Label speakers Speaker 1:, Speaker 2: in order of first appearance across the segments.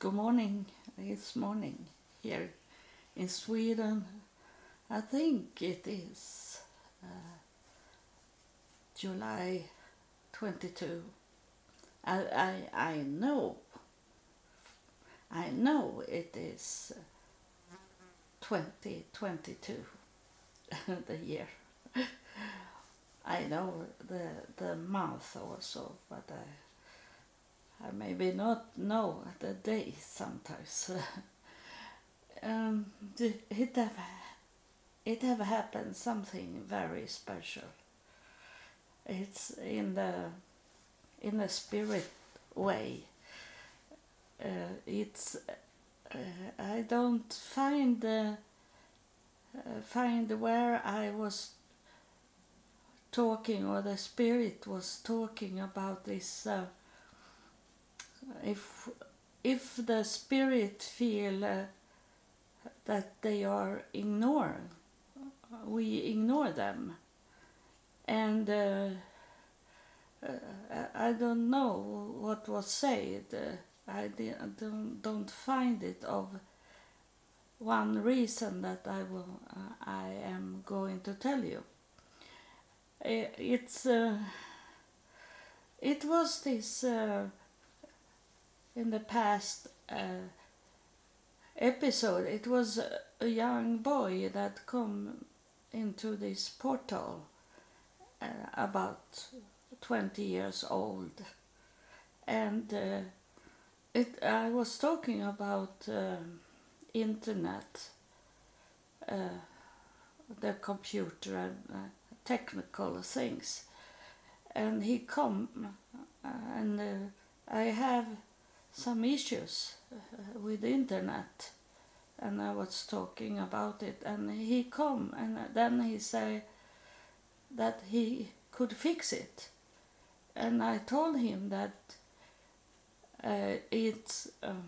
Speaker 1: Good morning. It's morning here in Sweden. I think it is uh, July 22. I, I, I know, I know it is 2022, the year. I know the, the month also, but I, I maybe not know the day sometimes. um, it have, it have happened something very special. It's in the in the spirit way. Uh, it's uh, I don't find uh, find where I was talking or the spirit was talking about this. If if the spirit feel uh, that they are ignored, we ignore them, and uh, uh, I don't know what was said. Uh, I don't, don't find it of one reason that I will uh, I am going to tell you. It's it was this in the past uh, episode. It was a young boy that come into this portal about 20 years old. And uh, it, I was talking about uh, internet, uh, the computer and uh, technical things. And he come uh, and uh, I have some issues with internet and I was talking about it and he come and then he say that he could fix it and I told him that uh, it's um,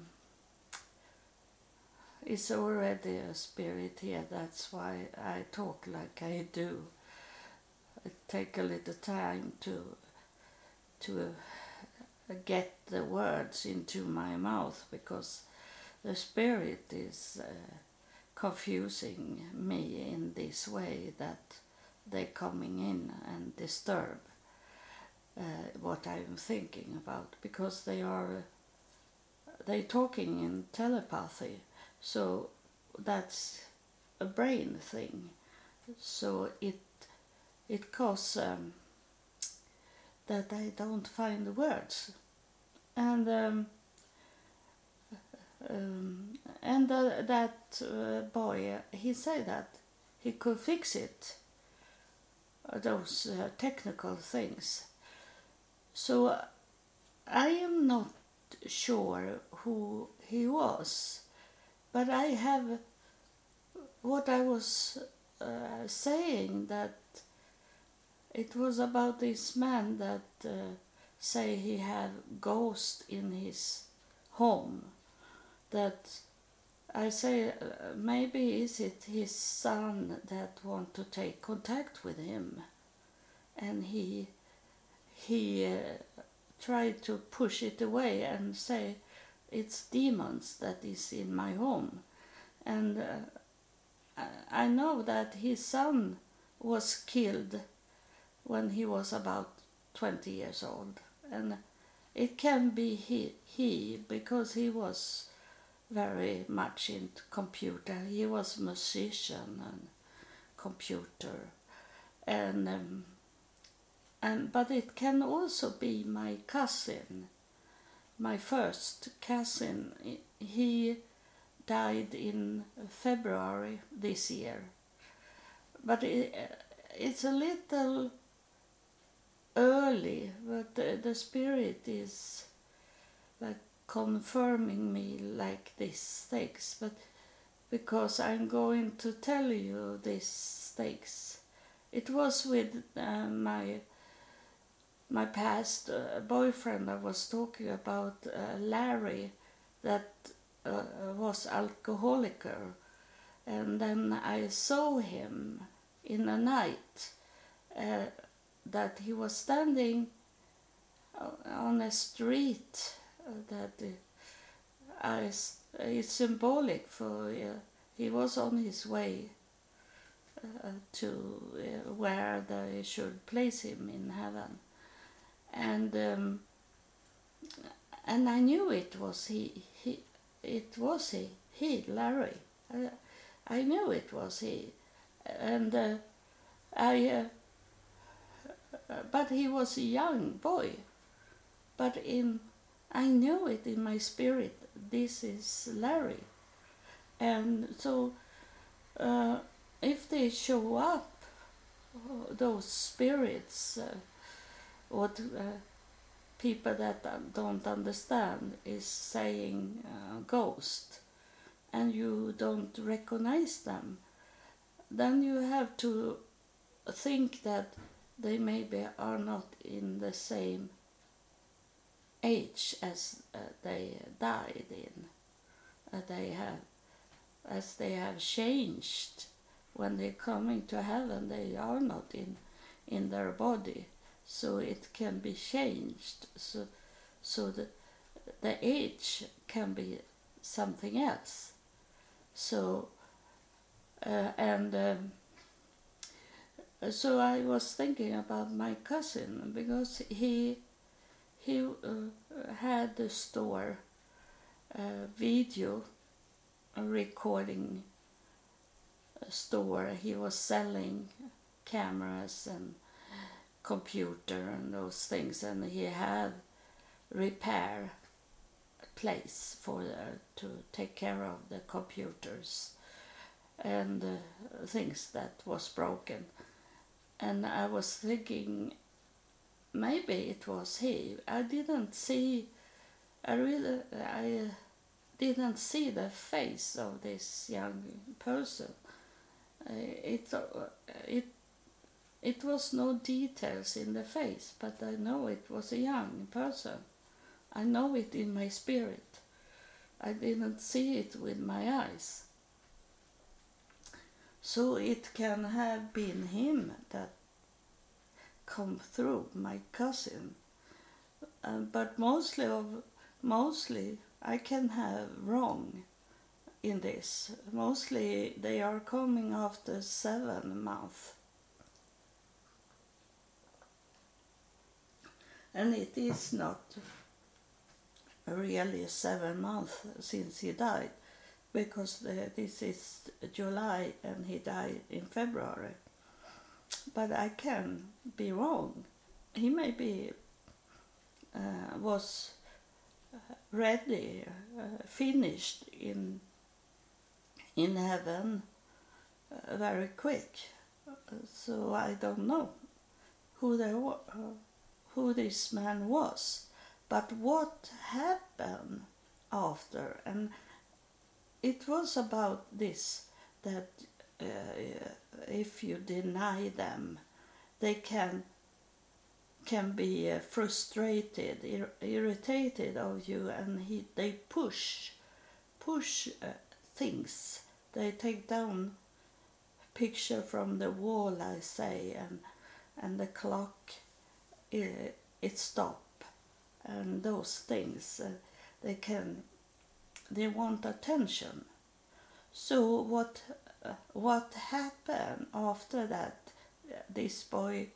Speaker 1: it's already a spirit here. That's why I talk like I do. It take a little time to to uh, get the words into my mouth because the spirit is uh, confusing me in this way that they're coming in and disturb uh, what I'm thinking about because they are they talking in telepathy. So that's a brain thing. So it it causes um, that I don't find the words. And um, um, and uh, that uh, boy he said that he could fix it those uh, technical things. So I am not sure who he was, but I have what I was uh, saying that it was about this man that uh, say he had ghost in his home that I say uh, maybe is it his son that want to take contact with him? And he he uh, tried to push it away and say it's demons that is in my home. And uh, i know that his son was killed when he was about 20 years old. And it can be he, he because he was very much into computer. He was a musician and computer. And um, and but it can also be my cousin my first cousin. He died in february this year. But it, it's a little early but the, the spirit is like confirming me like this things but because i'm going to tell you these things it was with uh, my my past uh, boyfriend I was talking about uh, Larry that uh, was alcoholic and then I saw him in the night uh, that he was standing uh, on a street that is, that I, it's symbolic for uh, he was on his way uh, to uh, where they should place him in heaven, and um, and I knew it was he. He it was he. He Larry. I, I knew it was he, and uh, I. Uh, but he was a young boy. But in I knew it in my spirit. This is Larry, and so uh, if they show up, those spirits, uh, what uh, people that don't understand is saying uh, ghost, and you don't recognize them, then you have to think that they maybe are not in the same age as uh, they died in. Uh, they have, as they have changed when they're coming to heaven, they are not in in their body, so it can be changed. So, so the the age can be something else. So, uh, and. Um, so I was thinking about my cousin because he he uh, had a store uh, video recording store. He was selling cameras and computer and those things, and he had repair place for uh, to take care of the computers and uh, things that was broken and I was thinking maybe it was he. I didn't see, I really, I didn't see the face of this young person. Uh, it, uh, it, it was no details in the face, but I know it was a young person. I know it in my spirit. I didn't see it with my eyes. So it can have been him that come through, my cousin. Uh, but mostly of mostly I can have wrong in this. Mostly they are coming after seven months. And it is not really seven months since he died because the, this is July and he died in February. But I can be wrong. He maybe uh, was ready, uh, finished in in heaven uh, very quick. So I don't know who who this man was, but what happened after and it was about this that uh, if you deny them, they can can be uh, frustrated, ir- irritated of you, and he, they push push uh, things. They take down picture from the wall, I say, and and the clock it, it stop, and those things uh, they can they want attention. So what what happened after that? This boy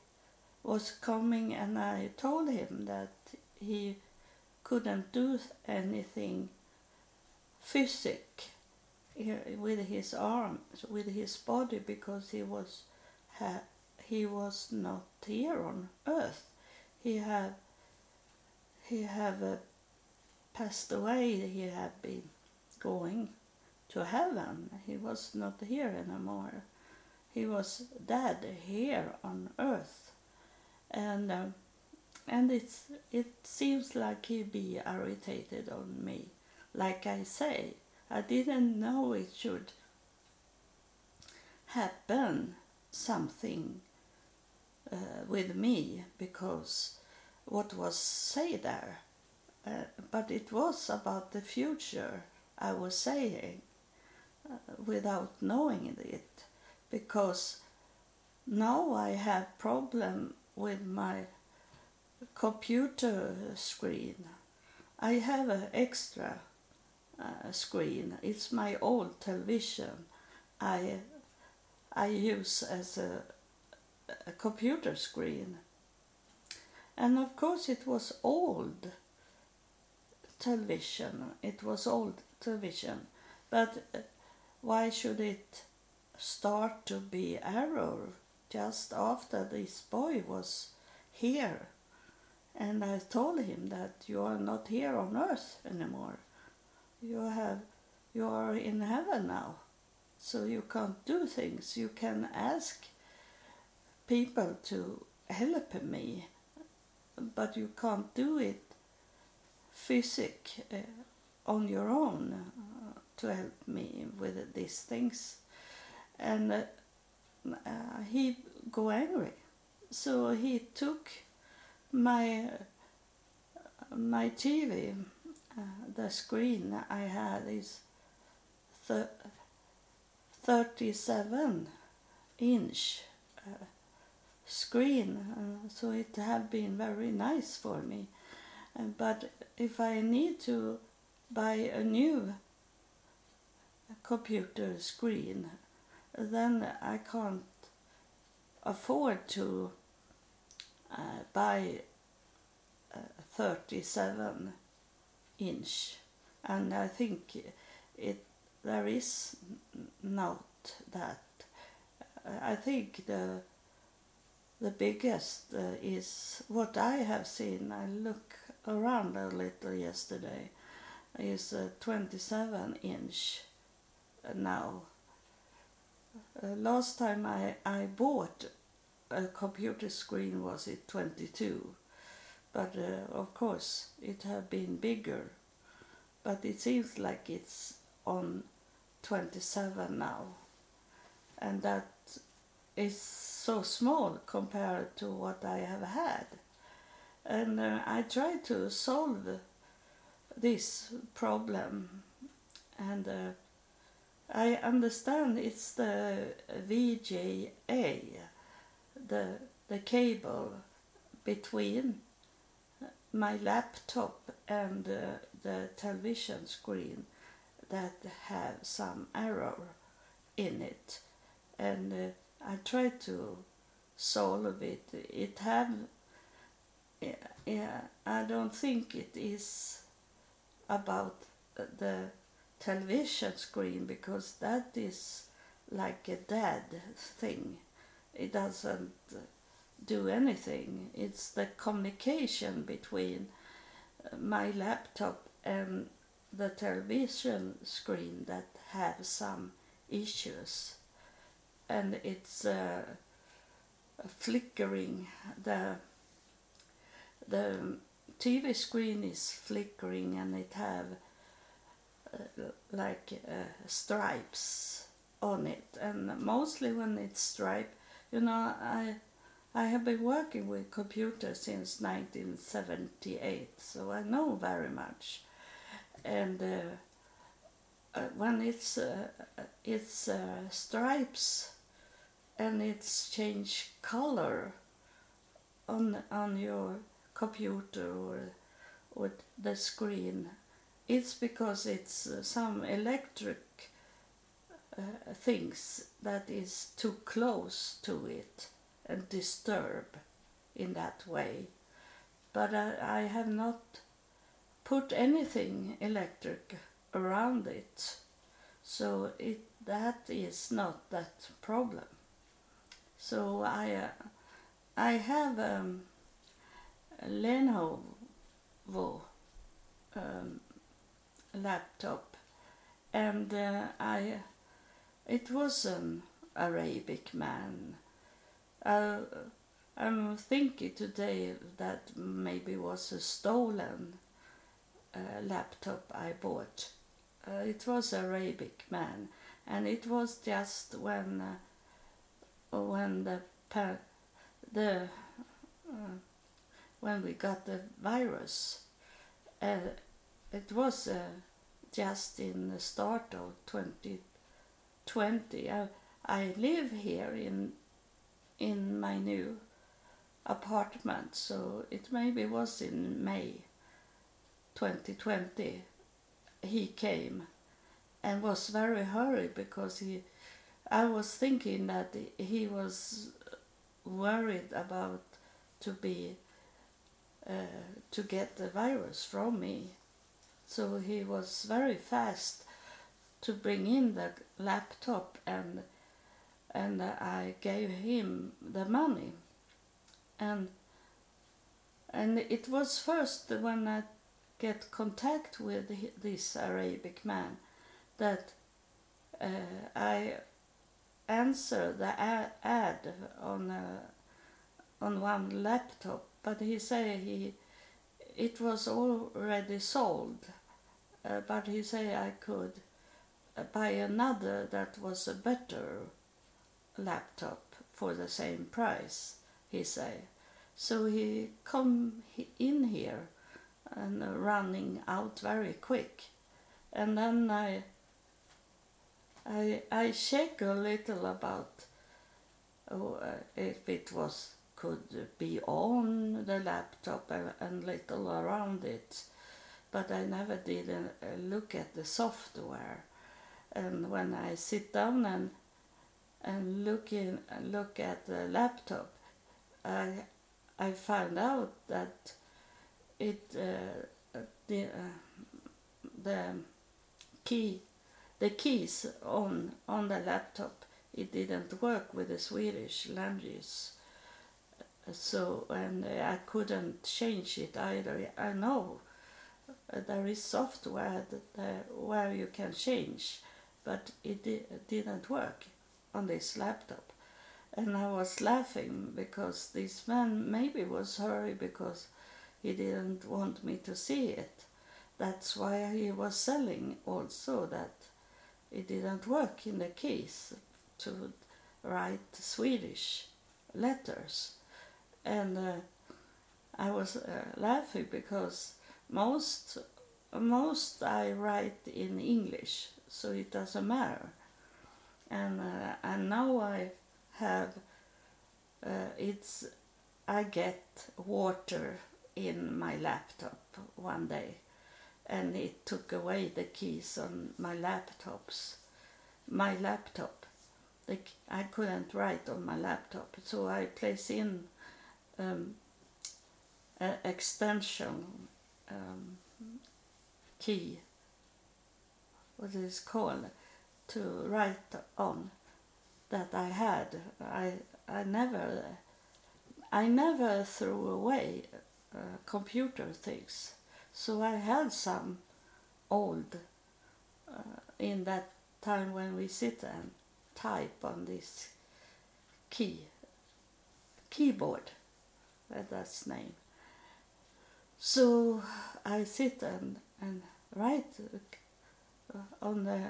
Speaker 1: was coming, and I told him that he couldn't do anything physic with his arms, with his body, because he was he was not here on earth. He had he have uh, passed away, he had been going to heaven. He was not here anymore. He was dead here on earth, and uh, and it's it seems like he be irritated on me. Like I say, I didn't know it should happen something uh, with me because what was said there uh, but it was about the future I was saying uh, without knowing it because now I have problem with my computer screen. I have an extra uh, screen. It's my old television. I I use as a, a computer screen. And of course, it was old television. It was old television, but uh, why should it start to be error just after this boy was here? And I told him that you are not here on earth anymore. You have you are in heaven now. So you can't do things. You can ask people to help me, but you can't do it physic uh, on your own uh, to help me with these things. And uh, uh he go angry. So he took my my TV, uh, the screen I had is th- 37 inch uh, screen, uh, so it have been very nice for me. But if I need to buy a new computer screen, then I can't afford to uh, buy 37 inch. And I think it there is not that. I think the the biggest uh, is what I have seen. I look around a little yesterday. Is a 27 inch now. Uh, last time I, I bought a computer screen was it 22 but uh, of course it have been bigger. But it seems like it's on 27 now and that is so small compared to what I have had and uh, I try to solve this problem. And uh, I understand it's the VGA the the cable between my laptop and uh, the television screen that have some error in it. And uh, I try to solve it. It have yeah, I don't think it is about the television screen because that is like a dead thing. It doesn't do anything. It's the communication between my laptop and the television screen that have some issues. And it's uh, flickering the the TV screen is flickering and it have uh, like uh, stripes on it and mostly when it's stripe you know I I have been working with computers since 1978, so I know very much. And uh, uh, when it's uh, it's uh, stripes and it's change color on on your computer or or the screen, it's because it's uh, some electric uh, things that is too close to it and disturb in that way. But I, I have not put anything electric around it, so it that is not that problem. So I uh, I have um, Lenovo um, laptop, and uh, I it was an Arabic man. Uh, I'm thinking today that maybe was a stolen uh, laptop I bought. Uh, it was Arabic man, and it was just when uh, when the the uh, when we got the virus. Uh, it was just in the start of 2020. I live here in in my new apartment. So it maybe was in May 2020 he came and was very hurried because he I was thinking that he was worried about to be uh, to get the virus from me. So he was very fast to bring in the laptop and and I gave him the money and and it was first when I get contact with this Arabic man that uh, I answer the ad on a, on one laptop, but he say he it was already sold, uh, but he say I could uh, buy another that was a better laptop for the same price. He say, so he come in here and running out very quick, and then I I, I check a little about oh, uh, if it was could be on the laptop and, and little around it, but I never did a, a look at the software. And when I sit down and and look in look at the laptop, I I found out that it uh, the uh, the key the keys on on the laptop it didn't work with the Swedish language so and I couldn't change it either. I know there is software that, uh, where you can change but it di didn't work on this laptop. And I was laughing because this man maybe was hurry because he didn't want me to see it. That's why he was selling also that it didn't work in the case to write Swedish letters. And uh, I was uh, laughing because most most I write in English, so it doesn't matter. And uh, and now I have uh, it's I get water in my laptop one day and it took away the keys on my laptops. My laptop. The, I couldn't write on my laptop, so I place in um, an extension um, key, what is called, to write on that I had. I I never I never threw away uh, computer things so I had some old uh, in that time when we sit and type on this key keyboard that's name so I sit and, and write uh, on the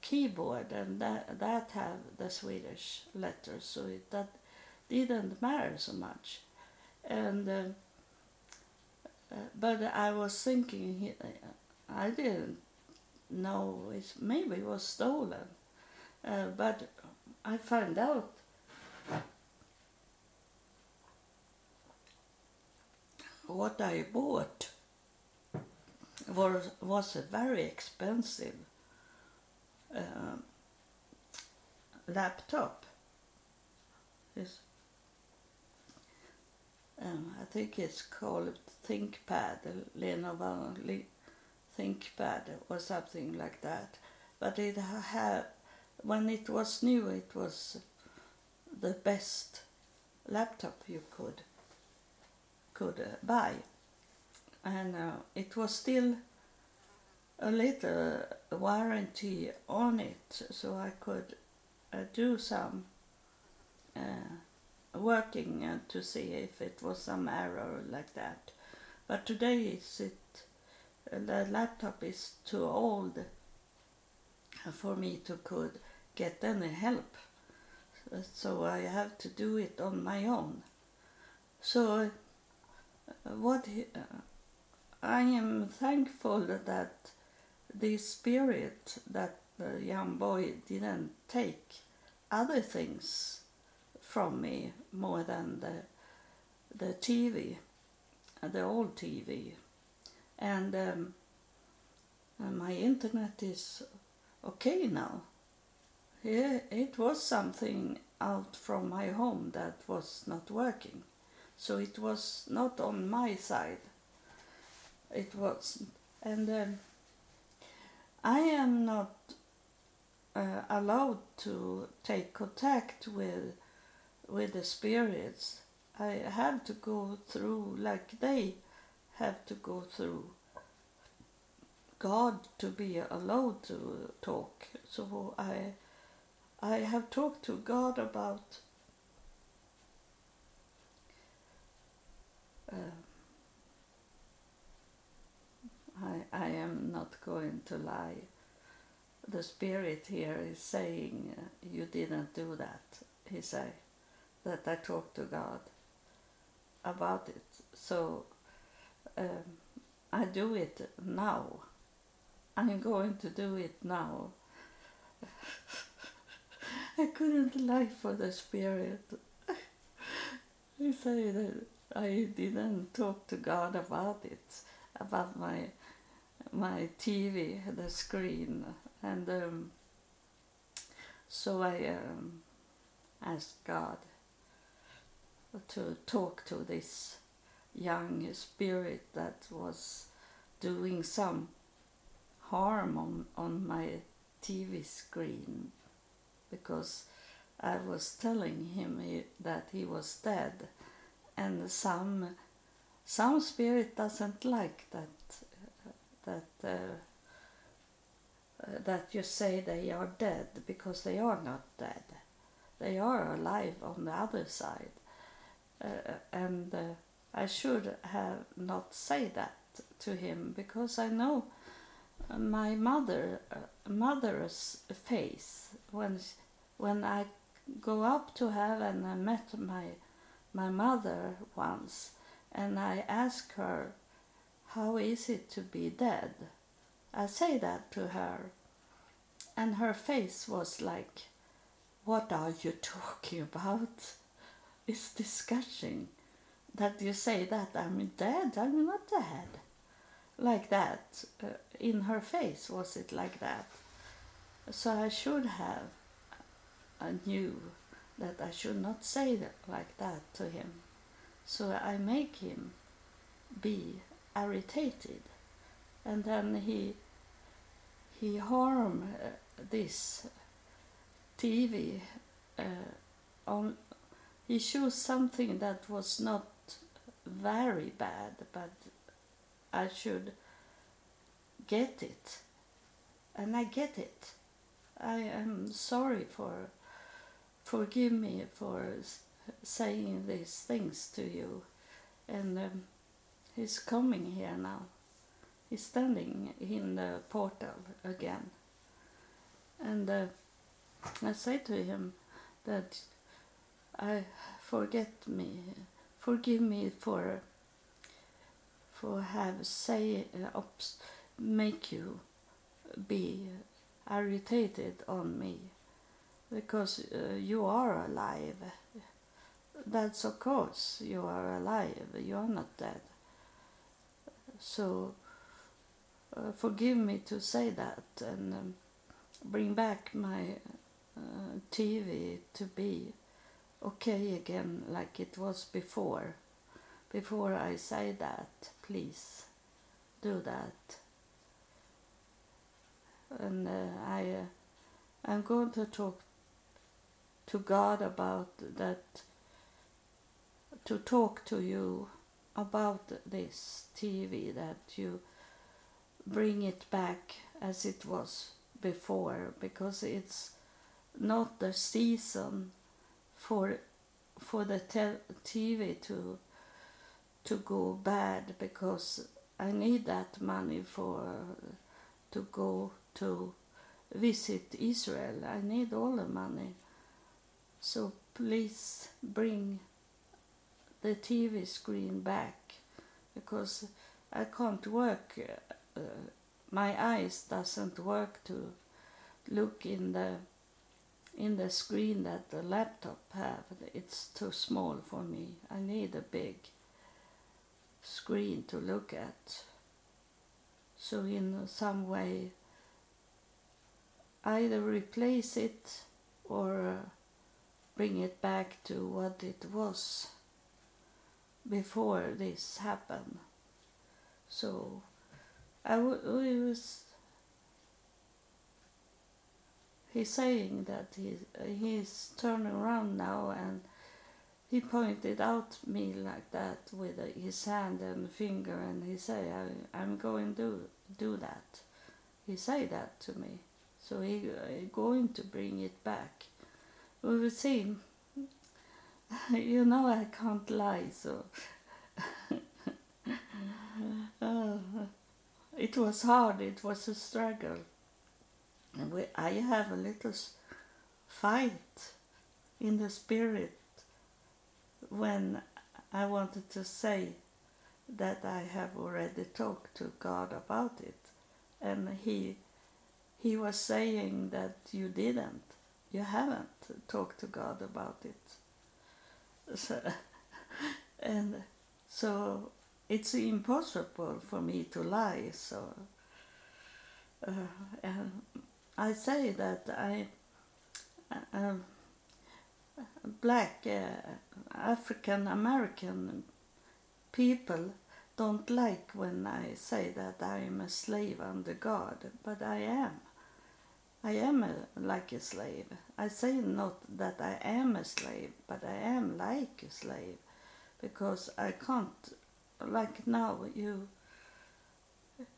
Speaker 1: keyboard and that, that have the Swedish letters so it that didn't matter so much. And uh, but I was thinking, I didn't know it maybe was stolen, uh, but I found out what I bought was was a very expensive uh, laptop. Um, I think it's called ThinkPad, Lenovo ThinkPad or something like that. But it had, when it was new, it was the best laptop you could could uh, buy, and uh, it was still a little warranty on it, so I could uh, do some. Working uh, to see if it was some error like that. But today is it the laptop is too old for me to could get any help. So I have to do it on my own. So what uh, I am thankful that the spirit that the young boy didn't take other things from me more than the the TV, the old TV, and um, uh, my internet is okay now. It was something out from my home that was not working. So it was not on my side. It was, and um, I am not uh, allowed to take contact with with the spirits. I have to go through like they have to go through God to be allowed to talk. So I I have talked to God about uh, I, I am not going to lie. The spirit here is saying, uh, You didn't do that. He said that I talked to God about it. So um, I do it now. I'm going to do it now. I couldn't lie for the spirit. I say that I didn't talk to God about it, about my my TV, the screen, and um, so I um, asked God to talk to this young spirit that was doing some harm on, on my TV screen because I was telling him he, that he was dead, and some some spirit doesn't like that that uh, uh, that you say they are dead because they are not dead. They are alive on the other side, uh, and uh, I should have not say that to him because I know my mother uh, mother's face when when I go up to heaven and met my my mother once and I ask her how is it to be dead? I say that to her and her face was like what are you talking about? It's disgusting that you say that I'm dead. I'm not dead. Like that uh, in her face was it like that. So i should have i knew that i should not say that like that to him so i make him be irritated and then he he harm uh, this tv uh, on he shows something that was not very bad but I should get it. And I get it. I am sorry for, forgive me for saying these things to you. And um, he's coming here now. He's standing in the portal again. And uh, I say to him that I forget me, forgive me for for have say uh, make you be irritated on me because uh, you are alive. That's of course you are alive. You are not dead. So uh, forgive me to say that and um, bring back my uh, TV to be okay again like it was before. Before I say that, please do that. And uh, I, uh, I'm going to talk to God about that, to talk to you about this TV, that you bring it back as it was before, because it's not the season for for the TV to to go bad because I need that money for to go to visit Israel. I need all the money. So please bring the TV screen back because I can't work. Uh, my eyes doesn't work to look in the in the screen that the laptop have. It's too small for me. I need a big screen to look at. So in some way, either replace it or uh, bring it back to what it was before this happened. So I w- was he's saying that he he's turning around now and he pointed out me like that with his hand and finger and he said I, i'm going to do that. He said that to me. So he, he going to bring it back we will see you know i can't lie so. Uh, it was hard it was a struggle. And we, i have a little fight in the spirit when I wanted to say that I have already talked to God about it, and he he was saying that you didn't, you haven't talked to God about it. So, and so it's impossible for me to lie. So uh, and I say that I. Uh, black uh, African American people don't like when I say that I am a slave under God, but I am. I am a, like a slave. I say not that I am a slave, but I am like a slave because I can't, like now, you,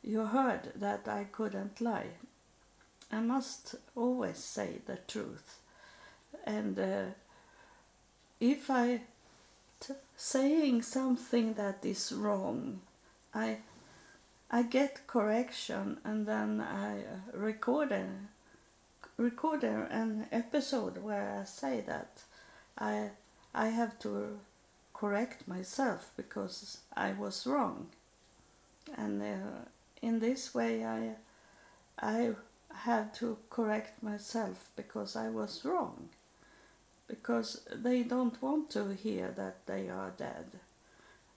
Speaker 1: you heard that I couldn't lie. I must always say the truth. And uh, if I t- saying something that is wrong, I I get correction and then I record a, record an episode where I say that I I have to correct myself because I was wrong, and uh, in this way I I have to correct myself because I was wrong because they don't want to hear that they are dead.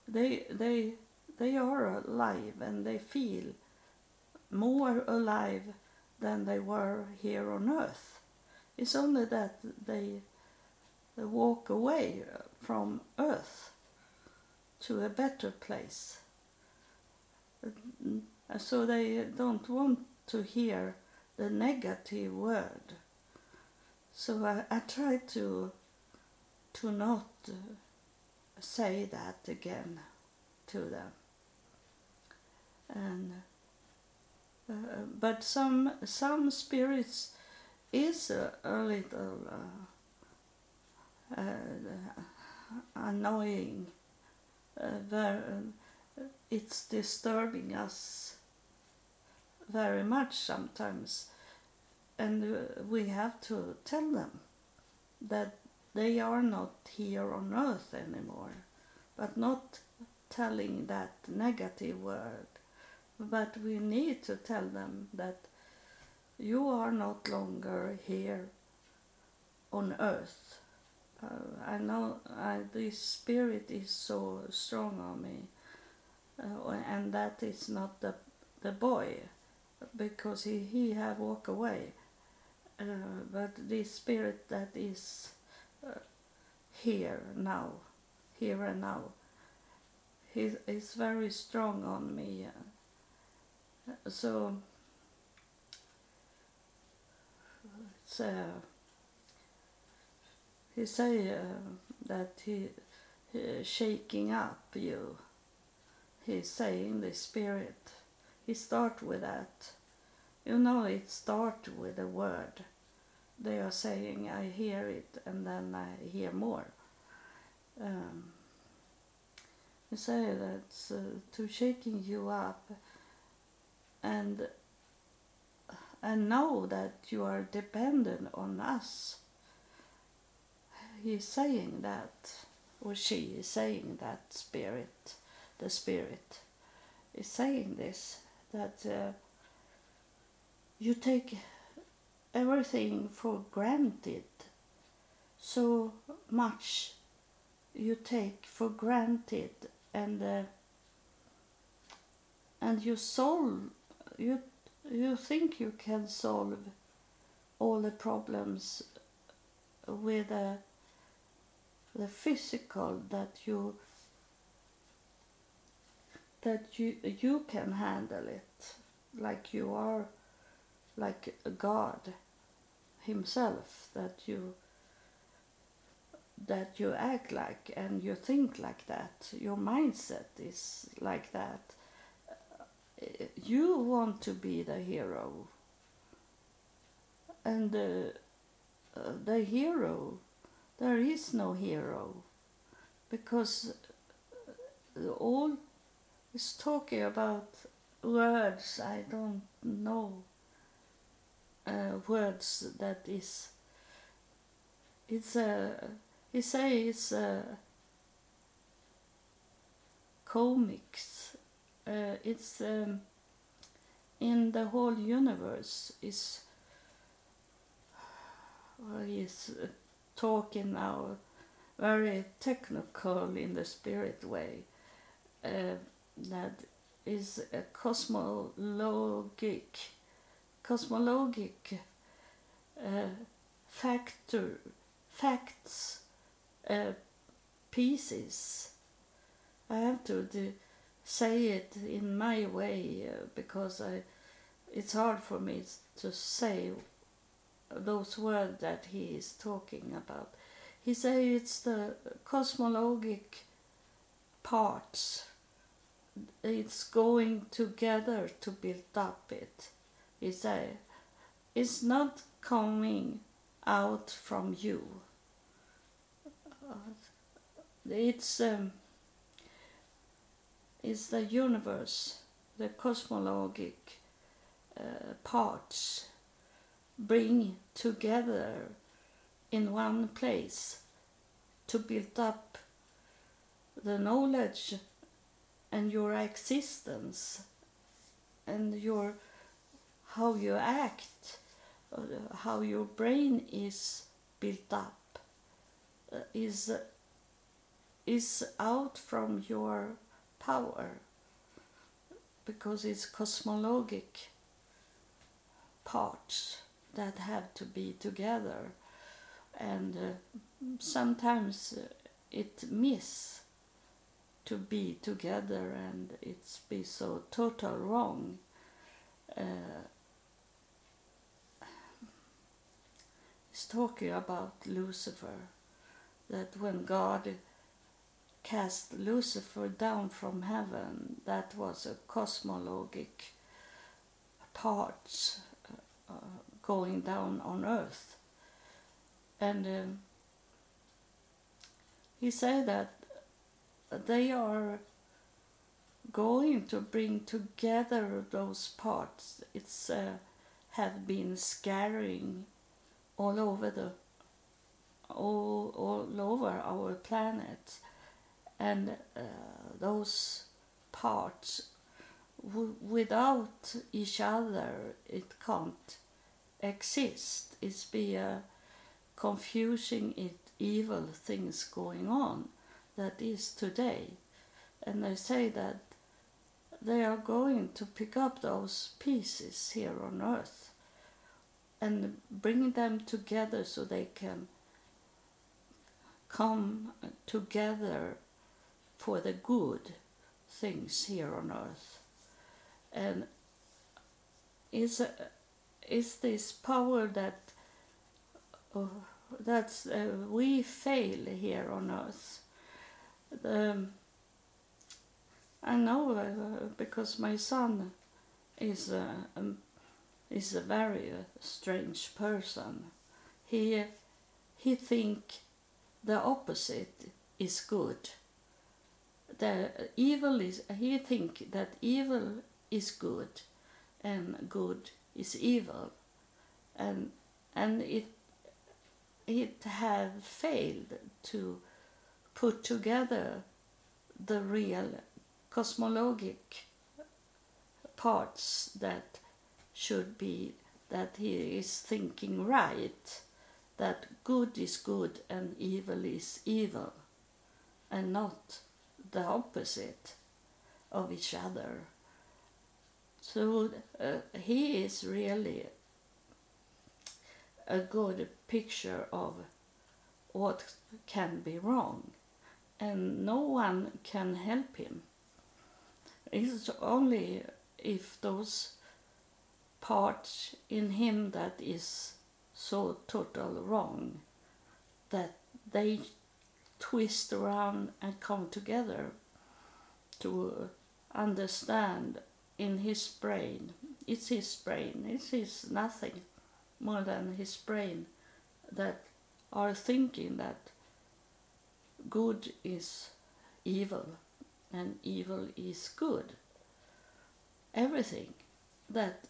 Speaker 1: They, they, they are alive and they feel more alive than they were here on earth. It's only that they, they walk away from earth to a better place. So they don't want to hear the negative word. So I, I try to to not say that again to them. And but some some spirits is a, little uh, uh annoying. uh, it's disturbing us very much sometimes and we have to tell them that they are not here on earth anymore, but not telling that negative word. But we need to tell them that you are not longer here on earth. Uh, I know I, this spirit is so strong on me, uh, and that is not the the boy, because he he have walked away uh, but this spirit that is uh, here now, here and now, he is very strong on me. So uh, he say uh, that he, he shaking up you. He's saying the spirit. He start with that you know, it starts with a word. They are saying, I hear it, and then I hear more. Um, you say that's uh, to shaking you up and and know that you are dependent on us. He's saying that, or she is saying that spirit, the spirit is saying this, that uh, you take everything for granted so much you take for granted and uh, and your soul you you think you can solve all the problems with the physical that you that you you can handle it like you are like a God himself that you that you act like and you think like that. Your mindset is like that you want to be the hero. And uh, uh, the hero there is no hero. Because all is talking about words I don't know uh, words that is it's a he say it's a comics uh, it's um, in the whole universe is well, he's uh, talking now very technical in the spirit way uh, that is a cosmologic cosmologic uh, factor facts uh, pieces. I have to say it in my way uh, because I it's hard for me to say those words that he is talking about. He say it's the cosmologic parts. It's going together to build up it. He say it's not coming out from you. It's um, it's the universe, the cosmologic uh, parts bring together in one place to build up the knowledge and your existence and your how you act uh, how your brain is built up uh, is is out from your power because it's cosmologic parts that have to be together. And uh, sometimes uh, it miss to be together and it's be so total wrong. Uh, he's talking about lucifer that when god cast lucifer down from heaven that was a cosmologic part uh, going down on earth. And um, he said that they are going to bring together those parts. It's uh, have been scattering all over the all all over our planet, and uh, those parts without each other it can't exist. It's be a confusing it evil things going on that is today. And they say that they are going to pick up those pieces here on earth and bring them together so they can come together for the good things here on earth. And it's a, is this power that uh, that uh, we fail here on earth. The, I know uh, because my son is a, um, is a very uh, strange person. He he think the opposite is good. The evil is he think that evil is good, and good is evil. And and it it had failed to put together the real cosmologic parts that should be that he is thinking right that good is good and evil is evil and not the opposite of each other So uh, he is really a good picture of what can be wrong, and no one can help him. It's only if those parts in him that is so total wrong that they twist around and come together to understand in his brain. It's his brain, it's his nothing more than his brain that are thinking that good is evil and evil is good. Everything that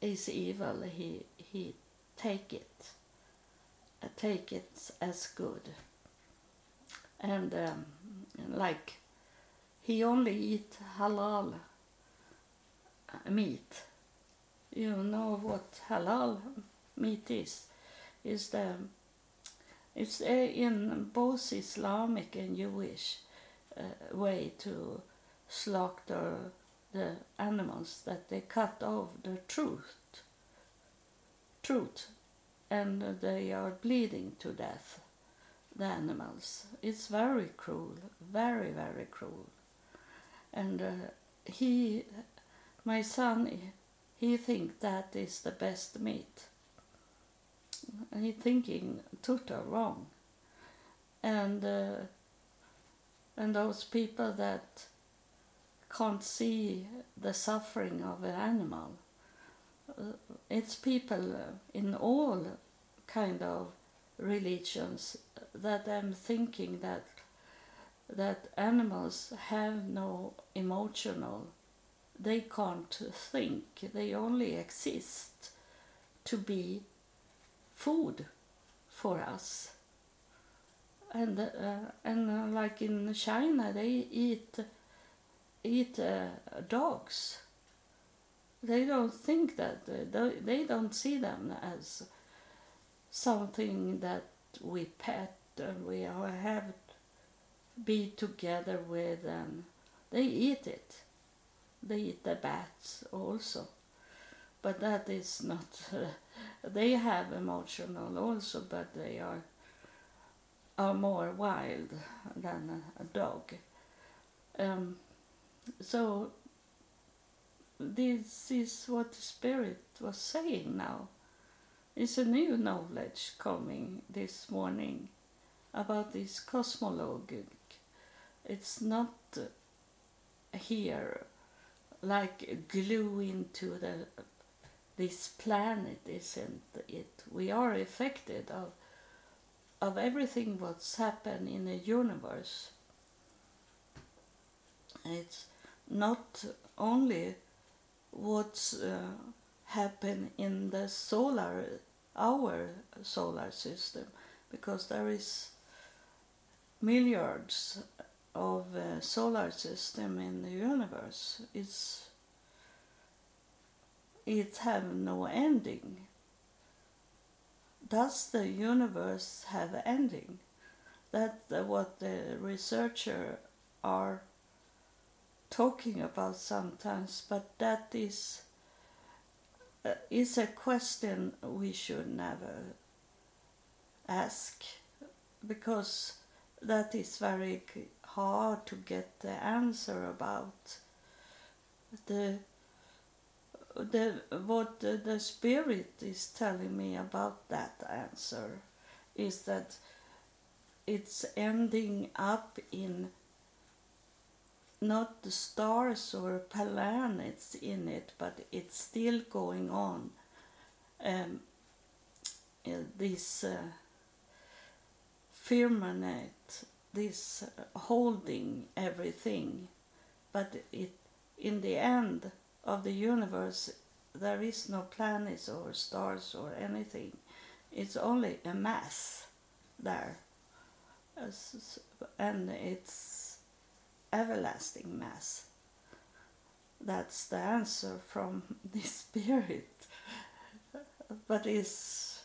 Speaker 1: is evil, he, he take it, take it as good. And um, like he only eat halal meat. You know what halal meat is? Is the it's in both Islamic and Jewish uh, way to slaughter the animals that they cut off the truth, truth, and they are bleeding to death. The animals. It's very cruel, very very cruel and uh, he, my son, he think that is the best meat. He thinking total wrong, and uh, and those people that can't see the suffering of an animal. Uh, it's people in all kind of religions that I'm thinking that that animals have no emotional, they can't think, they only exist to be food for us. And uh, and uh, like in China, they eat eat uh, dogs. They don't think that uh, they don't see them as something that we pet and we have be together with them. They eat it. They eat the bats also. But that is not. Uh, they have emotional also, but they are are more wild than a, a dog. Um, so this is what the spirit was saying now. It's a new knowledge coming this morning about this cosmology it's not here like glue into the this planet isn't it? We are affected of of everything what's happened in the universe. It's not only what's uh, happened in the solar our solar system because there is milliards of uh, solar system in the universe. It's it have no ending. Does the universe have ending? That's what the researcher are talking about sometimes but that is uh, Uh, is a question we should never ask because that is very hard to get the answer about. The the what the, the spirit is telling me about that answer is that it's ending up in not the stars or planets in it, but it's still going on. Um, this uh, firmament this holding everything, but it in the end of the universe there is no planets or stars or anything. It's only a mass there, and it's everlasting mass. That's the answer from the spirit, but it's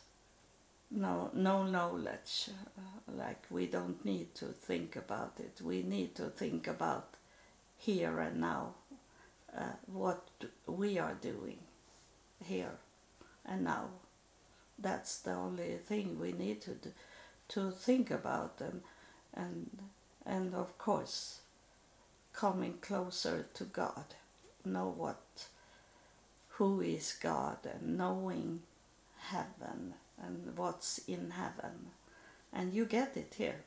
Speaker 1: no no knowledge uh, like we don't need to think about it we need to think about here and now uh, what we are doing here and now. That's the only thing we need to do, to think about and and and of course coming closer to God, know what who is God and knowing heaven and what's in heaven. And you get it here.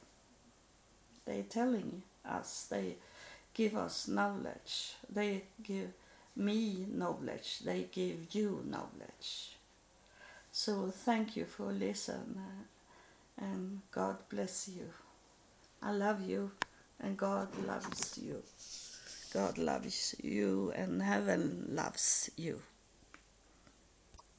Speaker 1: They're telling us, they give us knowledge. They give me knowledge. They give you knowledge. So thank you for listening uh, and God bless you. I love you and God loves you. God loves you and heaven loves you.